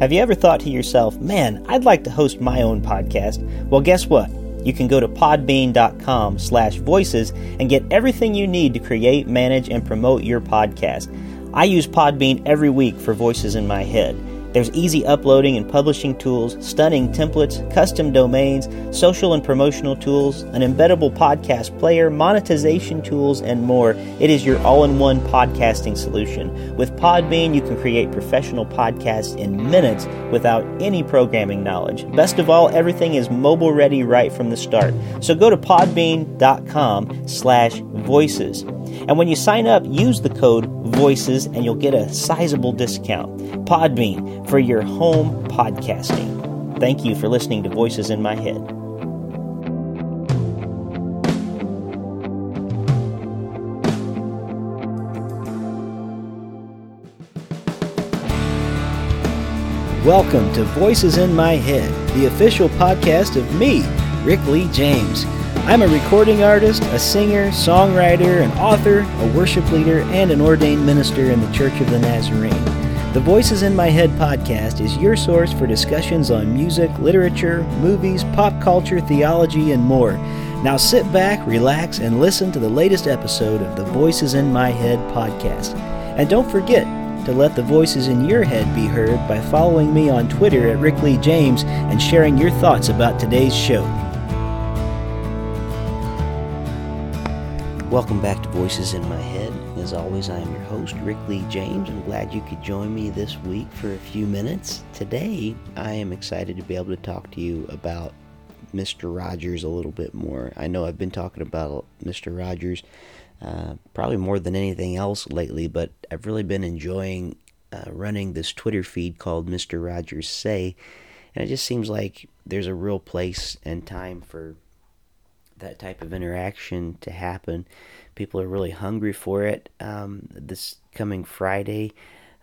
Have you ever thought to yourself, man, I'd like to host my own podcast? Well, guess what? You can go to podbean.com slash voices and get everything you need to create, manage, and promote your podcast. I use Podbean every week for Voices in My Head. There's easy uploading and publishing tools, stunning templates, custom domains, social and promotional tools, an embeddable podcast player, monetization tools, and more. It is your all in one podcasting solution. With Podbean, you can create professional podcasts in minutes without any programming knowledge. Best of all, everything is mobile ready right from the start. So go to podbean.com slash voices. And when you sign up, use the code VOICES and you'll get a sizable discount. Podbean for your home podcasting. Thank you for listening to Voices in My Head. Welcome to Voices in My Head, the official podcast of me, Rick Lee James. I'm a recording artist, a singer, songwriter, an author, a worship leader, and an ordained minister in the Church of the Nazarene. The Voices in My Head podcast is your source for discussions on music, literature, movies, pop culture, theology, and more. Now sit back, relax, and listen to the latest episode of the Voices in My Head podcast. And don't forget to let the voices in your head be heard by following me on Twitter at Rick Lee James and sharing your thoughts about today's show. Welcome back to Voices in My Head. As always, I am your host, Rick Lee James. I'm glad you could join me this week for a few minutes. Today, I am excited to be able to talk to you about Mr. Rogers a little bit more. I know I've been talking about Mr. Rogers uh, probably more than anything else lately, but I've really been enjoying uh, running this Twitter feed called Mr. Rogers Say. And it just seems like there's a real place and time for that type of interaction to happen. People are really hungry for it. Um, this coming Friday,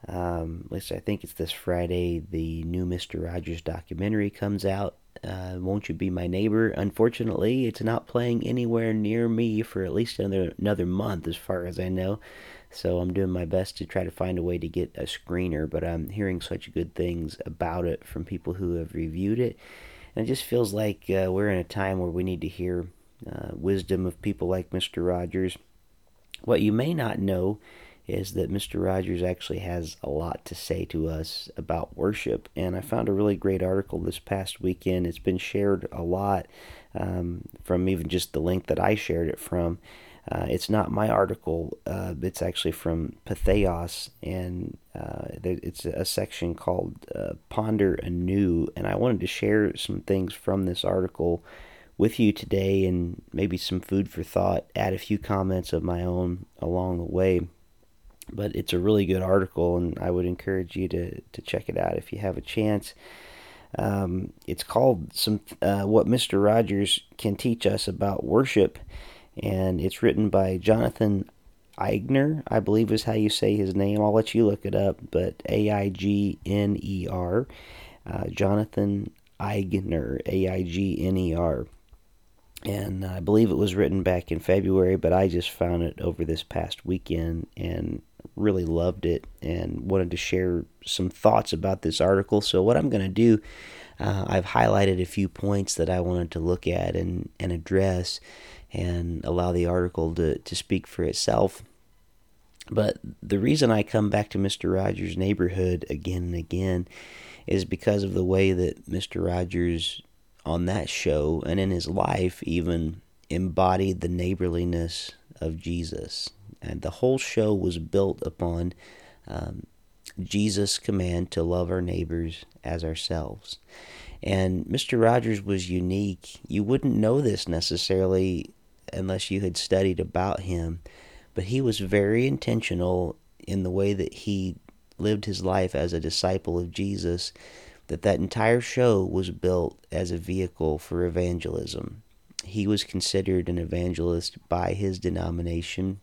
um, at least I think it's this Friday, the new Mr. Rogers documentary comes out. Uh, Won't You Be My Neighbor? Unfortunately, it's not playing anywhere near me for at least another, another month, as far as I know. So I'm doing my best to try to find a way to get a screener, but I'm hearing such good things about it from people who have reviewed it. And it just feels like uh, we're in a time where we need to hear uh, wisdom of people like Mr. Rogers. What you may not know is that Mr. Rogers actually has a lot to say to us about worship. And I found a really great article this past weekend. It's been shared a lot um, from even just the link that I shared it from. Uh, it's not my article, uh, it's actually from Patheos, and uh, it's a section called uh, Ponder Anew. And I wanted to share some things from this article with you today and maybe some food for thought, add a few comments of my own along the way. But it's a really good article, and I would encourage you to, to check it out if you have a chance. Um, it's called some uh, what Mr. Rogers can teach us about worship, and it's written by Jonathan Aigner, I believe is how you say his name. I'll let you look it up, but A I G N E R, uh, Jonathan Aigner, A I G N E R and I believe it was written back in February, but I just found it over this past weekend and really loved it and wanted to share some thoughts about this article. So, what I'm going to do, uh, I've highlighted a few points that I wanted to look at and, and address and allow the article to, to speak for itself. But the reason I come back to Mr. Rogers' neighborhood again and again is because of the way that Mr. Rogers on that show and in his life even embodied the neighborliness of Jesus. And the whole show was built upon um, Jesus' command to love our neighbors as ourselves. And Mr. Rogers was unique. You wouldn't know this necessarily unless you had studied about him, but he was very intentional in the way that he lived his life as a disciple of Jesus that that entire show was built as a vehicle for evangelism. He was considered an evangelist by his denomination.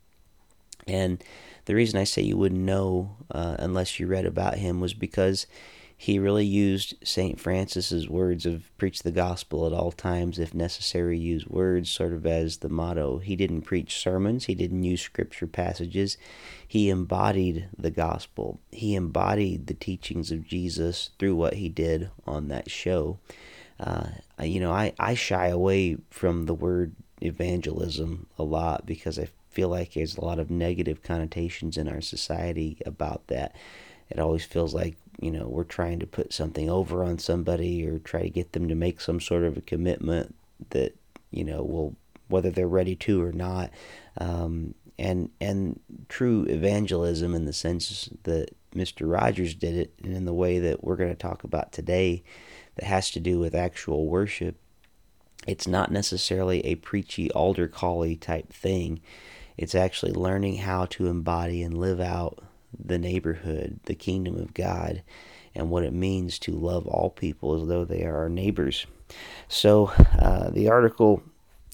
And the reason I say you wouldn't know uh, unless you read about him was because he really used St. Francis's words of preach the gospel at all times, if necessary, use words sort of as the motto. He didn't preach sermons, he didn't use scripture passages. He embodied the gospel, he embodied the teachings of Jesus through what he did on that show. Uh, you know, I, I shy away from the word evangelism a lot because I feel like there's a lot of negative connotations in our society about that. It always feels like you know we're trying to put something over on somebody or try to get them to make some sort of a commitment that you know will whether they're ready to or not um, and and true evangelism in the sense that Mr. Rogers did it and in the way that we're going to talk about today that has to do with actual worship it's not necessarily a preachy alder collie type thing it's actually learning how to embody and live out the neighborhood, the kingdom of God, and what it means to love all people as though they are our neighbors. So, uh, the article,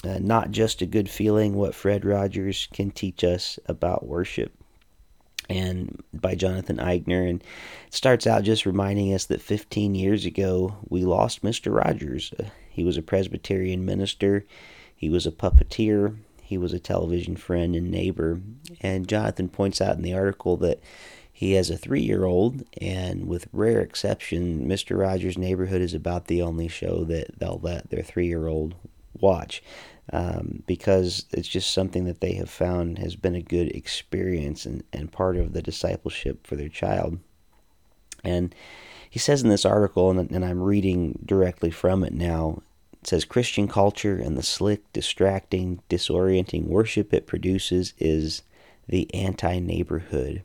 uh, Not Just a Good Feeling What Fred Rogers Can Teach Us About Worship, and by Jonathan Aigner. And it starts out just reminding us that 15 years ago, we lost Mr. Rogers. Uh, he was a Presbyterian minister, he was a puppeteer, he was a television friend and neighbor. And Jonathan points out in the article that he has a three year old, and with rare exception, Mr. Rogers' Neighborhood is about the only show that they'll let their three year old watch um, because it's just something that they have found has been a good experience and, and part of the discipleship for their child. And he says in this article, and, and I'm reading directly from it now, it says Christian culture and the slick, distracting, disorienting worship it produces is the anti neighborhood.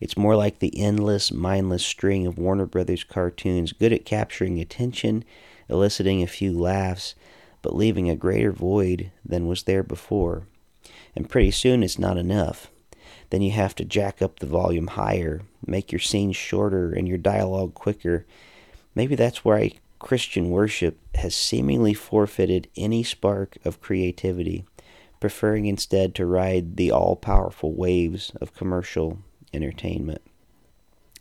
It's more like the endless, mindless string of Warner Brothers cartoons, good at capturing attention, eliciting a few laughs, but leaving a greater void than was there before. And pretty soon it's not enough. Then you have to jack up the volume higher, make your scenes shorter and your dialogue quicker. Maybe that's where I Christian worship has seemingly forfeited any spark of creativity, preferring instead to ride the all powerful waves of commercial entertainment.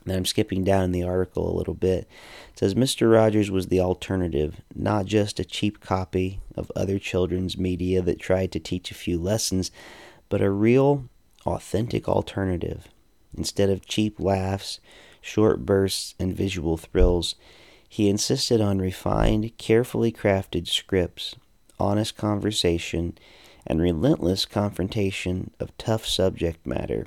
Then I'm skipping down in the article a little bit. It says Mr. Rogers was the alternative, not just a cheap copy of other children's media that tried to teach a few lessons, but a real, authentic alternative. Instead of cheap laughs, short bursts, and visual thrills, he insisted on refined, carefully crafted scripts, honest conversation, and relentless confrontation of tough subject matter.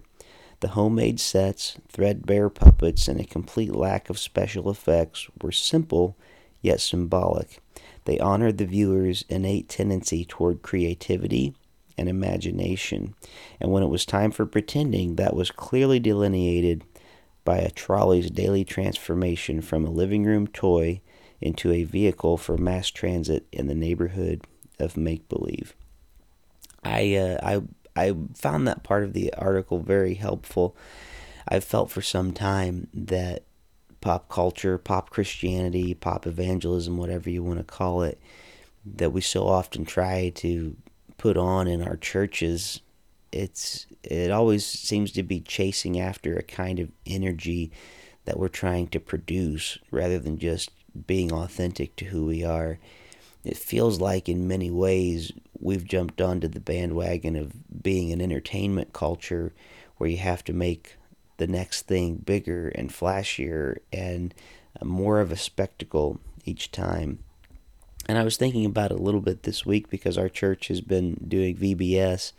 The homemade sets, threadbare puppets, and a complete lack of special effects were simple yet symbolic. They honored the viewer's innate tendency toward creativity and imagination, and when it was time for pretending, that was clearly delineated by a trolley's daily transformation from a living room toy into a vehicle for mass transit in the neighborhood of make believe. I uh, I I found that part of the article very helpful. I've felt for some time that pop culture, pop Christianity, pop evangelism, whatever you want to call it, that we so often try to put on in our churches it's it always seems to be chasing after a kind of energy that we're trying to produce rather than just being authentic to who we are. It feels like in many ways we've jumped onto the bandwagon of being an entertainment culture where you have to make the next thing bigger and flashier and more of a spectacle each time. And I was thinking about it a little bit this week because our church has been doing VBS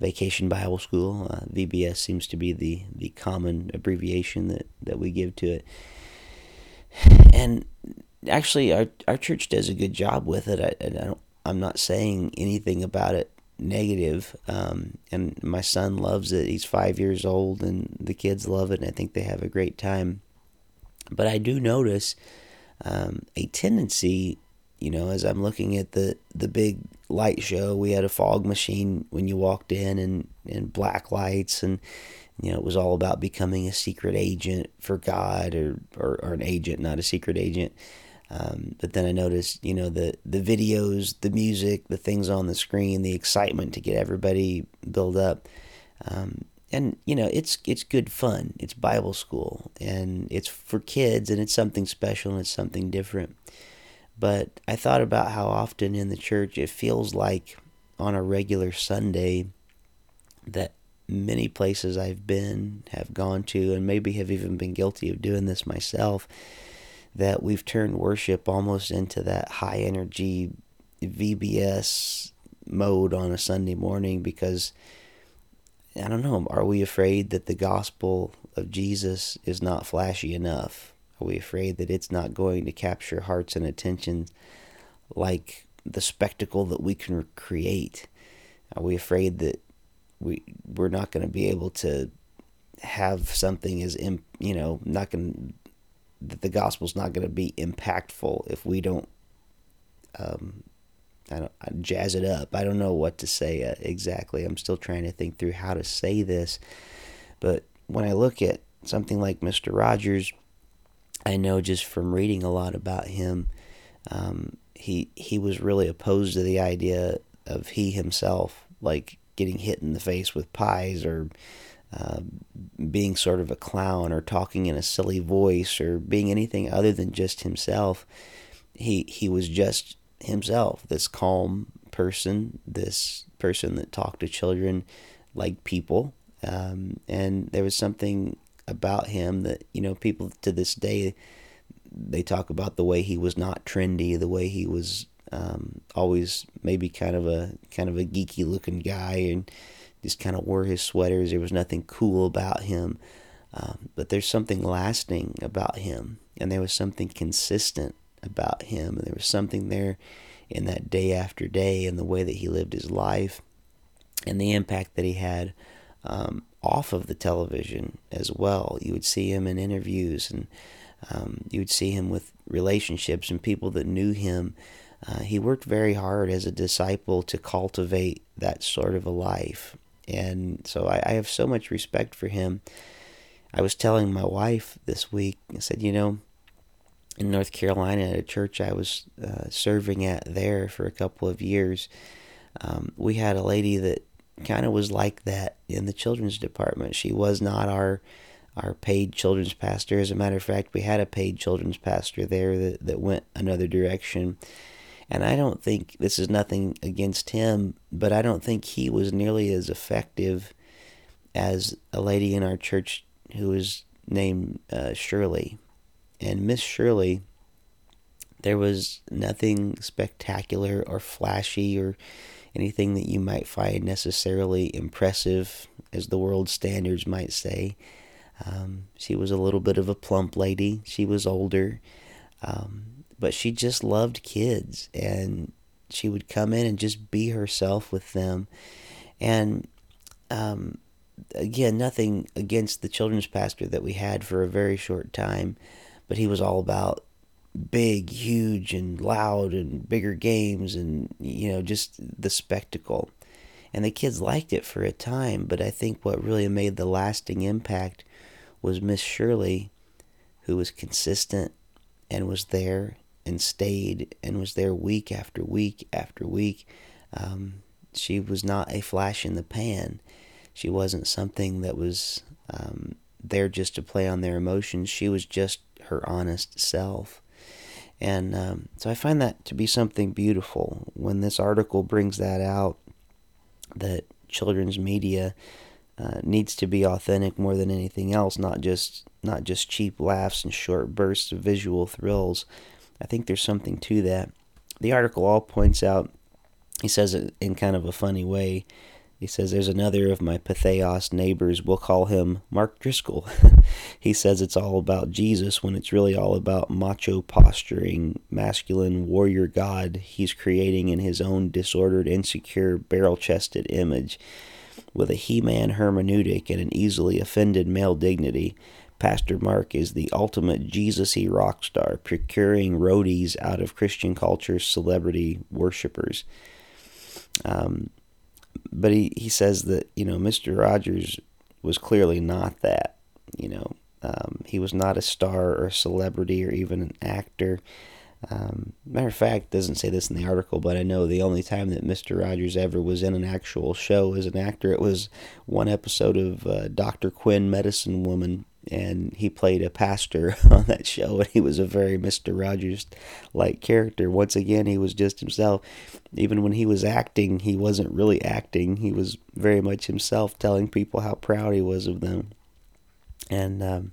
Vacation Bible School. Uh, VBS seems to be the, the common abbreviation that, that we give to it. And actually, our our church does a good job with it. I, I don't. I'm not saying anything about it negative. Um, and my son loves it. He's five years old, and the kids love it. And I think they have a great time. But I do notice um, a tendency you know, as I'm looking at the the big light show, we had a fog machine when you walked in, and and black lights, and you know, it was all about becoming a secret agent for God, or or, or an agent, not a secret agent. Um, but then I noticed, you know, the the videos, the music, the things on the screen, the excitement to get everybody build up. Um, and you know it's it's good fun. It's Bible school, and it's for kids, and it's something special, and it's something different. But I thought about how often in the church it feels like on a regular Sunday that many places I've been, have gone to, and maybe have even been guilty of doing this myself, that we've turned worship almost into that high energy VBS mode on a Sunday morning because I don't know, are we afraid that the gospel of Jesus is not flashy enough? Are we afraid that it's not going to capture hearts and attention like the spectacle that we can create? Are we afraid that we we're not going to be able to have something as imp, you know not going that the gospel's not going to be impactful if we don't um, I don't I jazz it up. I don't know what to say uh, exactly. I'm still trying to think through how to say this. But when I look at something like Mr. Rogers, I know just from reading a lot about him, um, he he was really opposed to the idea of he himself like getting hit in the face with pies or uh, being sort of a clown or talking in a silly voice or being anything other than just himself. He he was just himself, this calm person, this person that talked to children like people. Um, and there was something about him that, you know, people to this day, they talk about the way he was not trendy, the way he was um, always maybe kind of a kind of a geeky looking guy and just kind of wore his sweaters. There was nothing cool about him, um, but there's something lasting about him, and there was something consistent about him. And there was something there in that day after day and the way that he lived his life and the impact that he had um, off of the television as well. You would see him in interviews and um, you would see him with relationships and people that knew him. Uh, he worked very hard as a disciple to cultivate that sort of a life. And so I, I have so much respect for him. I was telling my wife this week, I said, you know, in North Carolina at a church I was uh, serving at there for a couple of years. Um, we had a lady that kind of was like that in the children's department. She was not our our paid children's pastor. As a matter of fact, we had a paid children's pastor there that, that went another direction. And I don't think this is nothing against him, but I don't think he was nearly as effective as a lady in our church who was named uh, Shirley. And Miss Shirley, there was nothing spectacular or flashy or anything that you might find necessarily impressive, as the world standards might say. Um, she was a little bit of a plump lady. She was older, um, but she just loved kids, and she would come in and just be herself with them. And um, again, nothing against the children's pastor that we had for a very short time but he was all about big, huge, and loud, and bigger games, and you know, just the spectacle. And the kids liked it for a time, but I think what really made the lasting impact was Miss Shirley, who was consistent and was there and stayed and was there week after week after week. Um, she was not a flash in the pan. She wasn't something that was um, there just to play on their emotions. She was just her honest self. And um, so I find that to be something beautiful when this article brings that out that children's media uh, needs to be authentic more than anything else, not just not just cheap laughs and short bursts of visual thrills. I think there's something to that. The article all points out. He says it in kind of a funny way he says, There's another of my Patheos neighbors. We'll call him Mark Driscoll. he says it's all about Jesus when it's really all about macho posturing, masculine warrior God he's creating in his own disordered, insecure, barrel chested image. With a He Man hermeneutic and an easily offended male dignity, Pastor Mark is the ultimate Jesus y rock star, procuring roadies out of Christian culture's celebrity worshippers. Um, but he, he says that you know Mr. Rogers was clearly not that. You know, um, he was not a star or a celebrity or even an actor. Um, matter of fact, doesn't say this in the article, but I know the only time that Mr. Rogers ever was in an actual show as an actor, it was one episode of uh, Dr. Quinn, Medicine Woman, and he played a pastor on that show, and he was a very Mr. Rogers like character. Once again, he was just himself. Even when he was acting, he wasn't really acting, he was very much himself, telling people how proud he was of them. And um,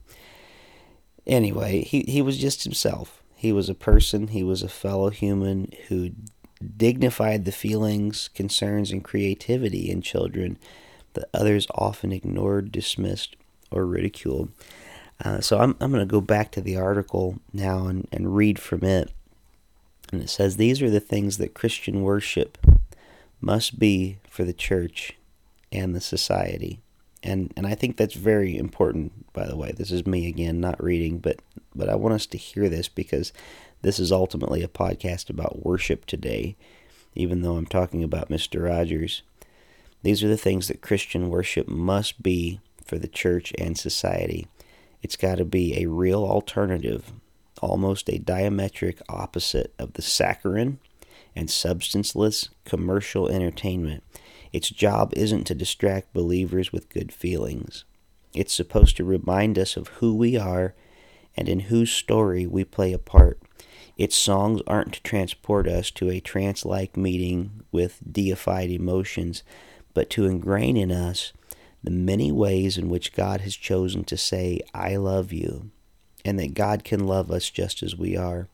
anyway, he, he was just himself he was a person, he was a fellow human who dignified the feelings, concerns, and creativity in children that others often ignored, dismissed, or ridiculed. Uh, so I'm, I'm going to go back to the article now and, and read from it. And it says, These are the things that Christian worship must be for the church and the society and and I think that's very important. By the way, this is me again, not reading, but but I want us to hear this because this is ultimately a podcast about worship today. Even though I'm talking about Mister Rogers, these are the things that Christian worship must be for the church and society. It's got to be a real alternative, almost a diametric opposite of the saccharine and substanceless commercial entertainment its job isn't to distract believers with good feelings. It's supposed to remind us of who we are and in whose story we play a part. Its songs aren't to transport us to a trance like meeting with deified emotions, but to ingrain in us the many ways in which God has chosen to say, I love you, and that God can love us just as we are.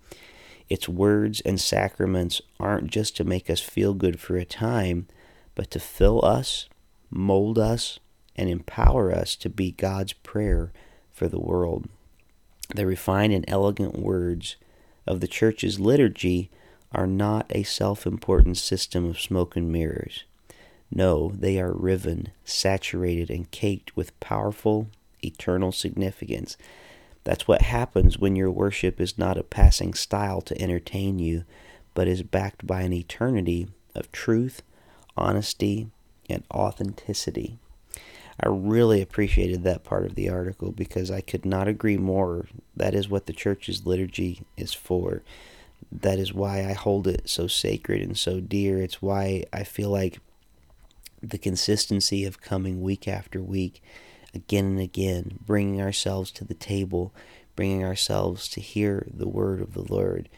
Its words and sacraments aren't just to make us feel good for a time, but to fill us, mold us, and empower us to be God's prayer for the world. The refined and elegant words of the church's liturgy are not a self important system of smoke and mirrors. No, they are riven, saturated, and caked with powerful, eternal significance. That's what happens when your worship is not a passing style to entertain you, but is backed by an eternity of truth honesty, and authenticity. I really appreciated that part of the article because I could not agree more. That is what the church's liturgy is for. That is why I hold it so sacred and so dear. It's why I feel like the consistency of coming week after week, again and again, bringing ourselves to the table, bringing ourselves to hear the word of the Lord,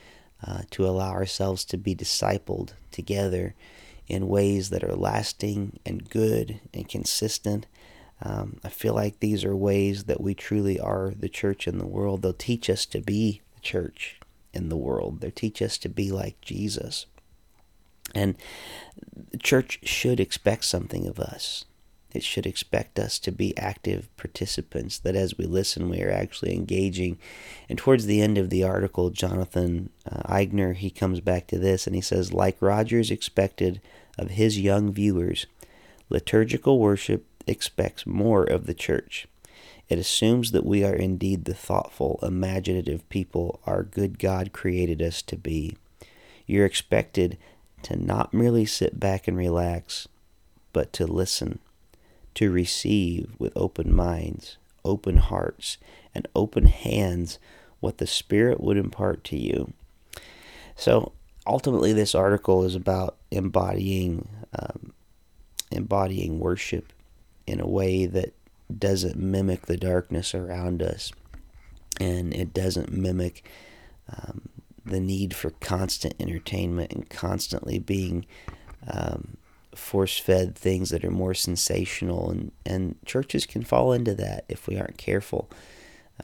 uh, to allow ourselves to be discipled together in ways that are lasting and good and consistent. Um, I feel like these are ways that we truly are the church in the world. They'll teach us to be the church in the world, they'll teach us to be like Jesus. And the church should expect something of us. It should expect us to be active participants, that as we listen, we are actually engaging. And towards the end of the article, Jonathan uh, Aigner, he comes back to this and he says, like Rogers expected of his young viewers, liturgical worship expects more of the church. It assumes that we are indeed the thoughtful, imaginative people our good God created us to be. You're expected to not merely sit back and relax, but to listen to receive with open minds, open hearts, and open hands what the Spirit would impart to you. So ultimately, this article is about embodying um, embodying worship in a way that doesn't mimic the darkness around us, and it doesn't mimic um, the need for constant entertainment and constantly being um, force fed things that are more sensational and, and churches can fall into that if we aren't careful.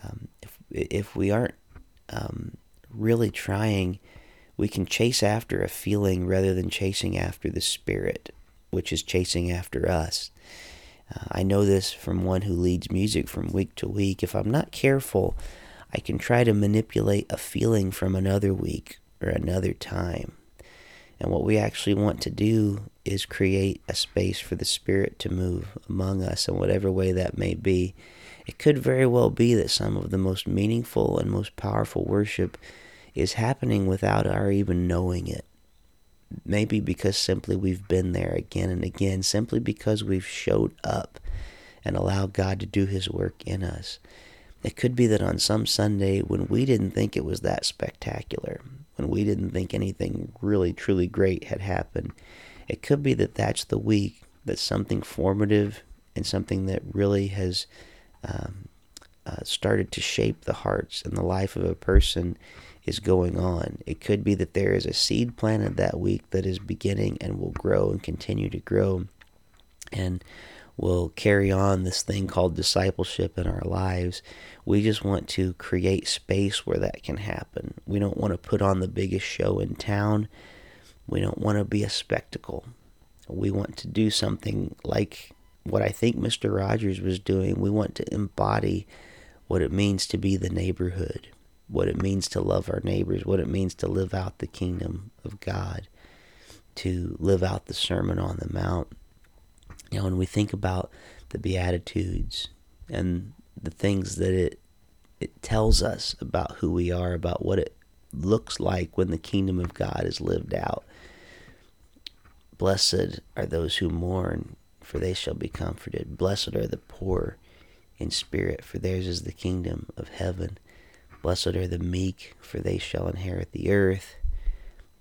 Um, if, if we aren't um, really trying we can chase after a feeling rather than chasing after the spirit which is chasing after us. Uh, i know this from one who leads music from week to week. If i'm not careful i can try to manipulate a feeling from another week or another time and what we actually want to do is create a space for the Spirit to move among us in whatever way that may be. It could very well be that some of the most meaningful and most powerful worship is happening without our even knowing it. Maybe because simply we've been there again and again, simply because we've showed up and allowed God to do His work in us. It could be that on some Sunday when we didn't think it was that spectacular, when we didn't think anything really, truly great had happened. It could be that that's the week that something formative and something that really has um, uh, started to shape the hearts and the life of a person is going on. It could be that there is a seed planted that week that is beginning and will grow and continue to grow and will carry on this thing called discipleship in our lives. We just want to create space where that can happen. We don't want to put on the biggest show in town. We don't want to be a spectacle. We want to do something like what I think Mr. Rogers was doing. We want to embody what it means to be the neighborhood, what it means to love our neighbors, what it means to live out the kingdom of God, to live out the Sermon on the Mount. You know, when we think about the Beatitudes and the things that it it tells us about who we are, about what it looks like when the kingdom of God is lived out. Blessed are those who mourn, for they shall be comforted. Blessed are the poor in spirit, for theirs is the kingdom of heaven. Blessed are the meek, for they shall inherit the earth.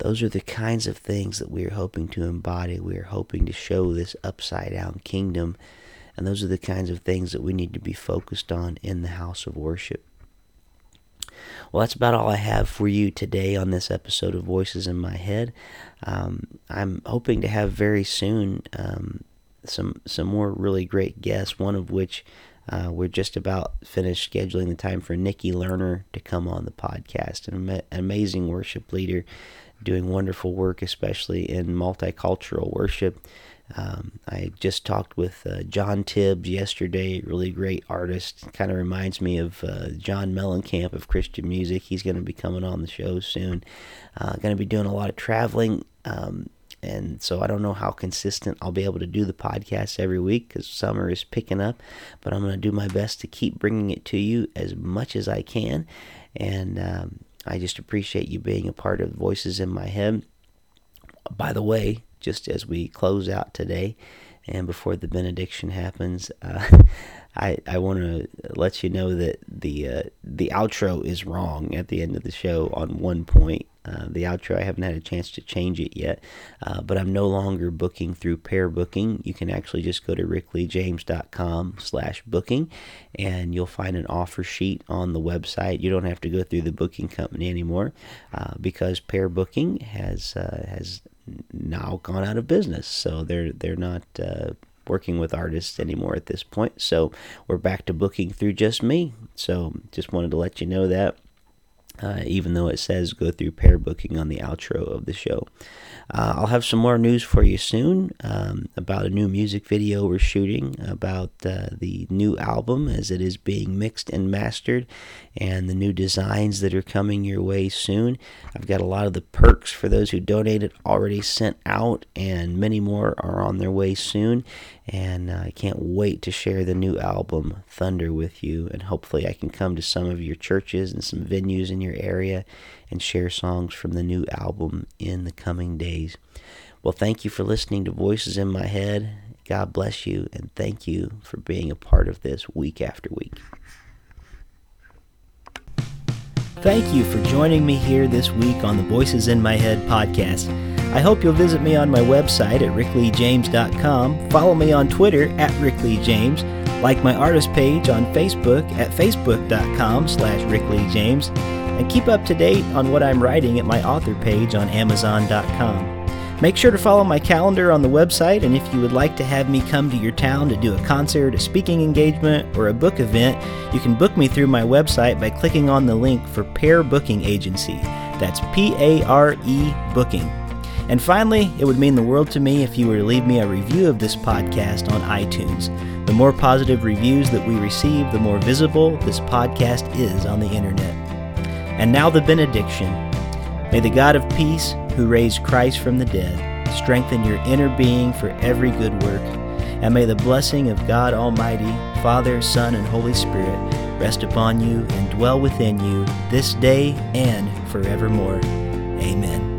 Those are the kinds of things that we are hoping to embody. We are hoping to show this upside down kingdom. And those are the kinds of things that we need to be focused on in the house of worship. Well, that's about all I have for you today on this episode of Voices in My Head. Um, I'm hoping to have very soon um, some some more really great guests. One of which uh, we're just about finished scheduling the time for Nikki Lerner to come on the podcast, an, an amazing worship leader doing wonderful work, especially in multicultural worship. Um, I just talked with uh, John Tibbs yesterday, really great artist. Kind of reminds me of uh, John Mellencamp of Christian music. He's going to be coming on the show soon. Uh, going to be doing a lot of traveling. Um, and so I don't know how consistent I'll be able to do the podcast every week because summer is picking up. But I'm going to do my best to keep bringing it to you as much as I can. And um, I just appreciate you being a part of Voices in My Head. By the way, just as we close out today and before the benediction happens, uh, I, I want to let you know that the uh, the outro is wrong at the end of the show on one point. Uh, the outro, I haven't had a chance to change it yet, uh, but I'm no longer booking through Pare booking. You can actually just go to rickleejames.com slash booking, and you'll find an offer sheet on the website. You don't have to go through the booking company anymore uh, because Pare booking has uh, has now gone out of business, so they're they're not uh, working with artists anymore at this point. So we're back to booking through just me. So just wanted to let you know that uh, even though it says go through Pare booking on the outro of the show. Uh, I'll have some more news for you soon um, about a new music video we're shooting, about uh, the new album as it is being mixed and mastered, and the new designs that are coming your way soon. I've got a lot of the perks for those who donated already sent out, and many more are on their way soon. And uh, I can't wait to share the new album, Thunder, with you. And hopefully, I can come to some of your churches and some venues in your area and share songs from the new album in the coming days. Well, thank you for listening to Voices in My Head. God bless you, and thank you for being a part of this week after week. Thank you for joining me here this week on the Voices in My Head podcast. I hope you'll visit me on my website at rickleejames.com, follow me on Twitter at rickleejames, like my artist page on Facebook at facebook.com slash rickleejames, and keep up to date on what I'm writing at my author page on amazon.com. Make sure to follow my calendar on the website, and if you would like to have me come to your town to do a concert, a speaking engagement, or a book event, you can book me through my website by clicking on the link for Pare Booking Agency. That's P A R E Booking. And finally, it would mean the world to me if you were to leave me a review of this podcast on iTunes. The more positive reviews that we receive, the more visible this podcast is on the internet. And now the benediction. May the God of peace, who raised Christ from the dead, strengthen your inner being for every good work. And may the blessing of God Almighty, Father, Son, and Holy Spirit rest upon you and dwell within you this day and forevermore. Amen.